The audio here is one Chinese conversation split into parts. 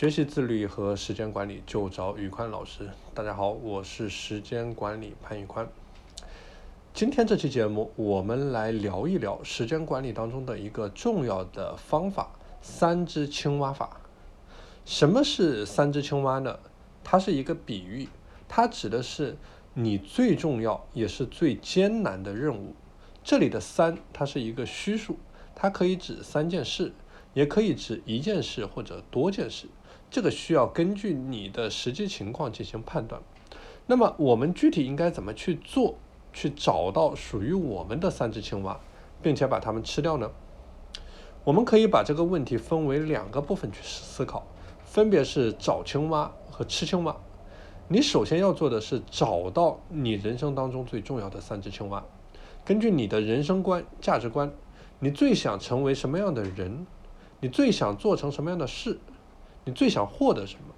学习自律和时间管理就找宇宽老师。大家好，我是时间管理潘宇宽。今天这期节目，我们来聊一聊时间管理当中的一个重要的方法——三只青蛙法。什么是三只青蛙呢？它是一个比喻，它指的是你最重要也是最艰难的任务。这里的三，它是一个虚数，它可以指三件事。也可以指一件事或者多件事，这个需要根据你的实际情况进行判断。那么我们具体应该怎么去做，去找到属于我们的三只青蛙，并且把它们吃掉呢？我们可以把这个问题分为两个部分去思考，分别是找青蛙和吃青蛙。你首先要做的是找到你人生当中最重要的三只青蛙，根据你的人生观、价值观，你最想成为什么样的人？你最想做成什么样的事？你最想获得什么？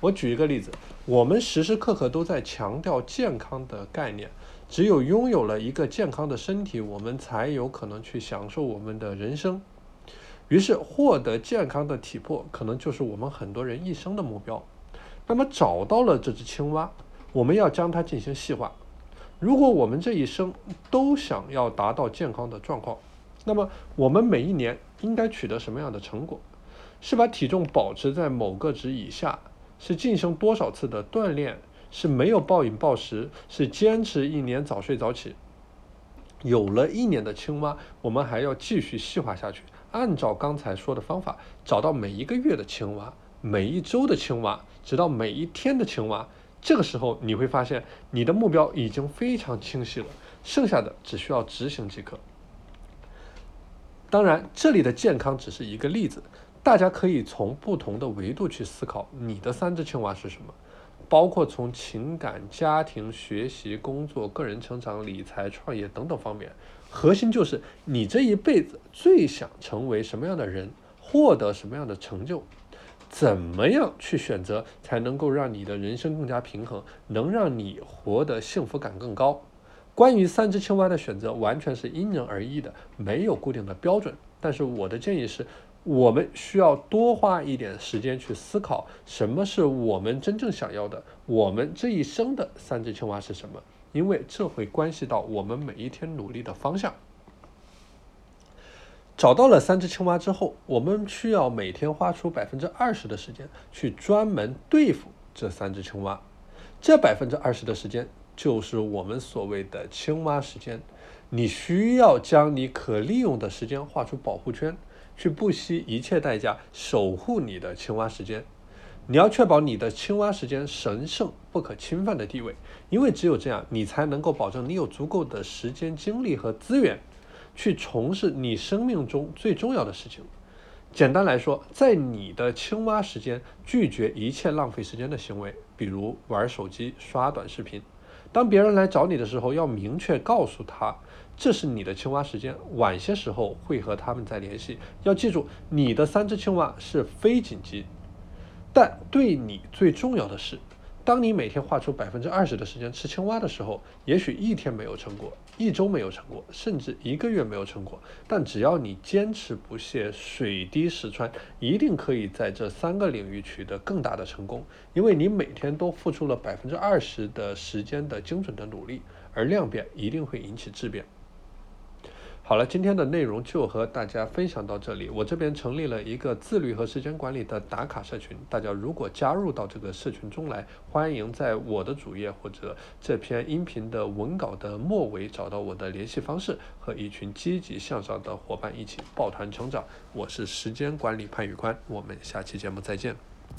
我举一个例子，我们时时刻刻都在强调健康的概念，只有拥有了一个健康的身体，我们才有可能去享受我们的人生。于是，获得健康的体魄，可能就是我们很多人一生的目标。那么，找到了这只青蛙，我们要将它进行细化。如果我们这一生都想要达到健康的状况，那么我们每一年应该取得什么样的成果？是把体重保持在某个值以下？是进行多少次的锻炼？是没有暴饮暴食？是坚持一年早睡早起？有了一年的青蛙，我们还要继续细化下去，按照刚才说的方法，找到每一个月的青蛙，每一周的青蛙，直到每一天的青蛙。这个时候你会发现，你的目标已经非常清晰了，剩下的只需要执行即可。当然，这里的健康只是一个例子，大家可以从不同的维度去思考你的三只青蛙是什么，包括从情感、家庭、学习、工作、个人成长、理财、创业等等方面。核心就是你这一辈子最想成为什么样的人，获得什么样的成就，怎么样去选择才能够让你的人生更加平衡，能让你活得幸福感更高。关于三只青蛙的选择，完全是因人而异的，没有固定的标准。但是我的建议是，我们需要多花一点时间去思考，什么是我们真正想要的，我们这一生的三只青蛙是什么？因为这会关系到我们每一天努力的方向。找到了三只青蛙之后，我们需要每天花出百分之二十的时间去专门对付这三只青蛙，这百分之二十的时间。就是我们所谓的青蛙时间，你需要将你可利用的时间画出保护圈，去不惜一切代价守护你的青蛙时间。你要确保你的青蛙时间神圣不可侵犯的地位，因为只有这样，你才能够保证你有足够的时间、精力和资源，去从事你生命中最重要的事情。简单来说，在你的青蛙时间，拒绝一切浪费时间的行为，比如玩手机、刷短视频。当别人来找你的时候，要明确告诉他，这是你的青蛙时间，晚些时候会和他们再联系。要记住，你的三只青蛙是非紧急，但对你最重要的是。当你每天花出百分之二十的时间吃青蛙的时候，也许一天没有成果，一周没有成果，甚至一个月没有成果，但只要你坚持不懈，水滴石穿，一定可以在这三个领域取得更大的成功。因为你每天都付出了百分之二十的时间的精准的努力，而量变一定会引起质变。好了，今天的内容就和大家分享到这里。我这边成立了一个自律和时间管理的打卡社群，大家如果加入到这个社群中来，欢迎在我的主页或者这篇音频的文稿的末尾找到我的联系方式，和一群积极向上的伙伴一起抱团成长。我是时间管理潘宇宽，我们下期节目再见。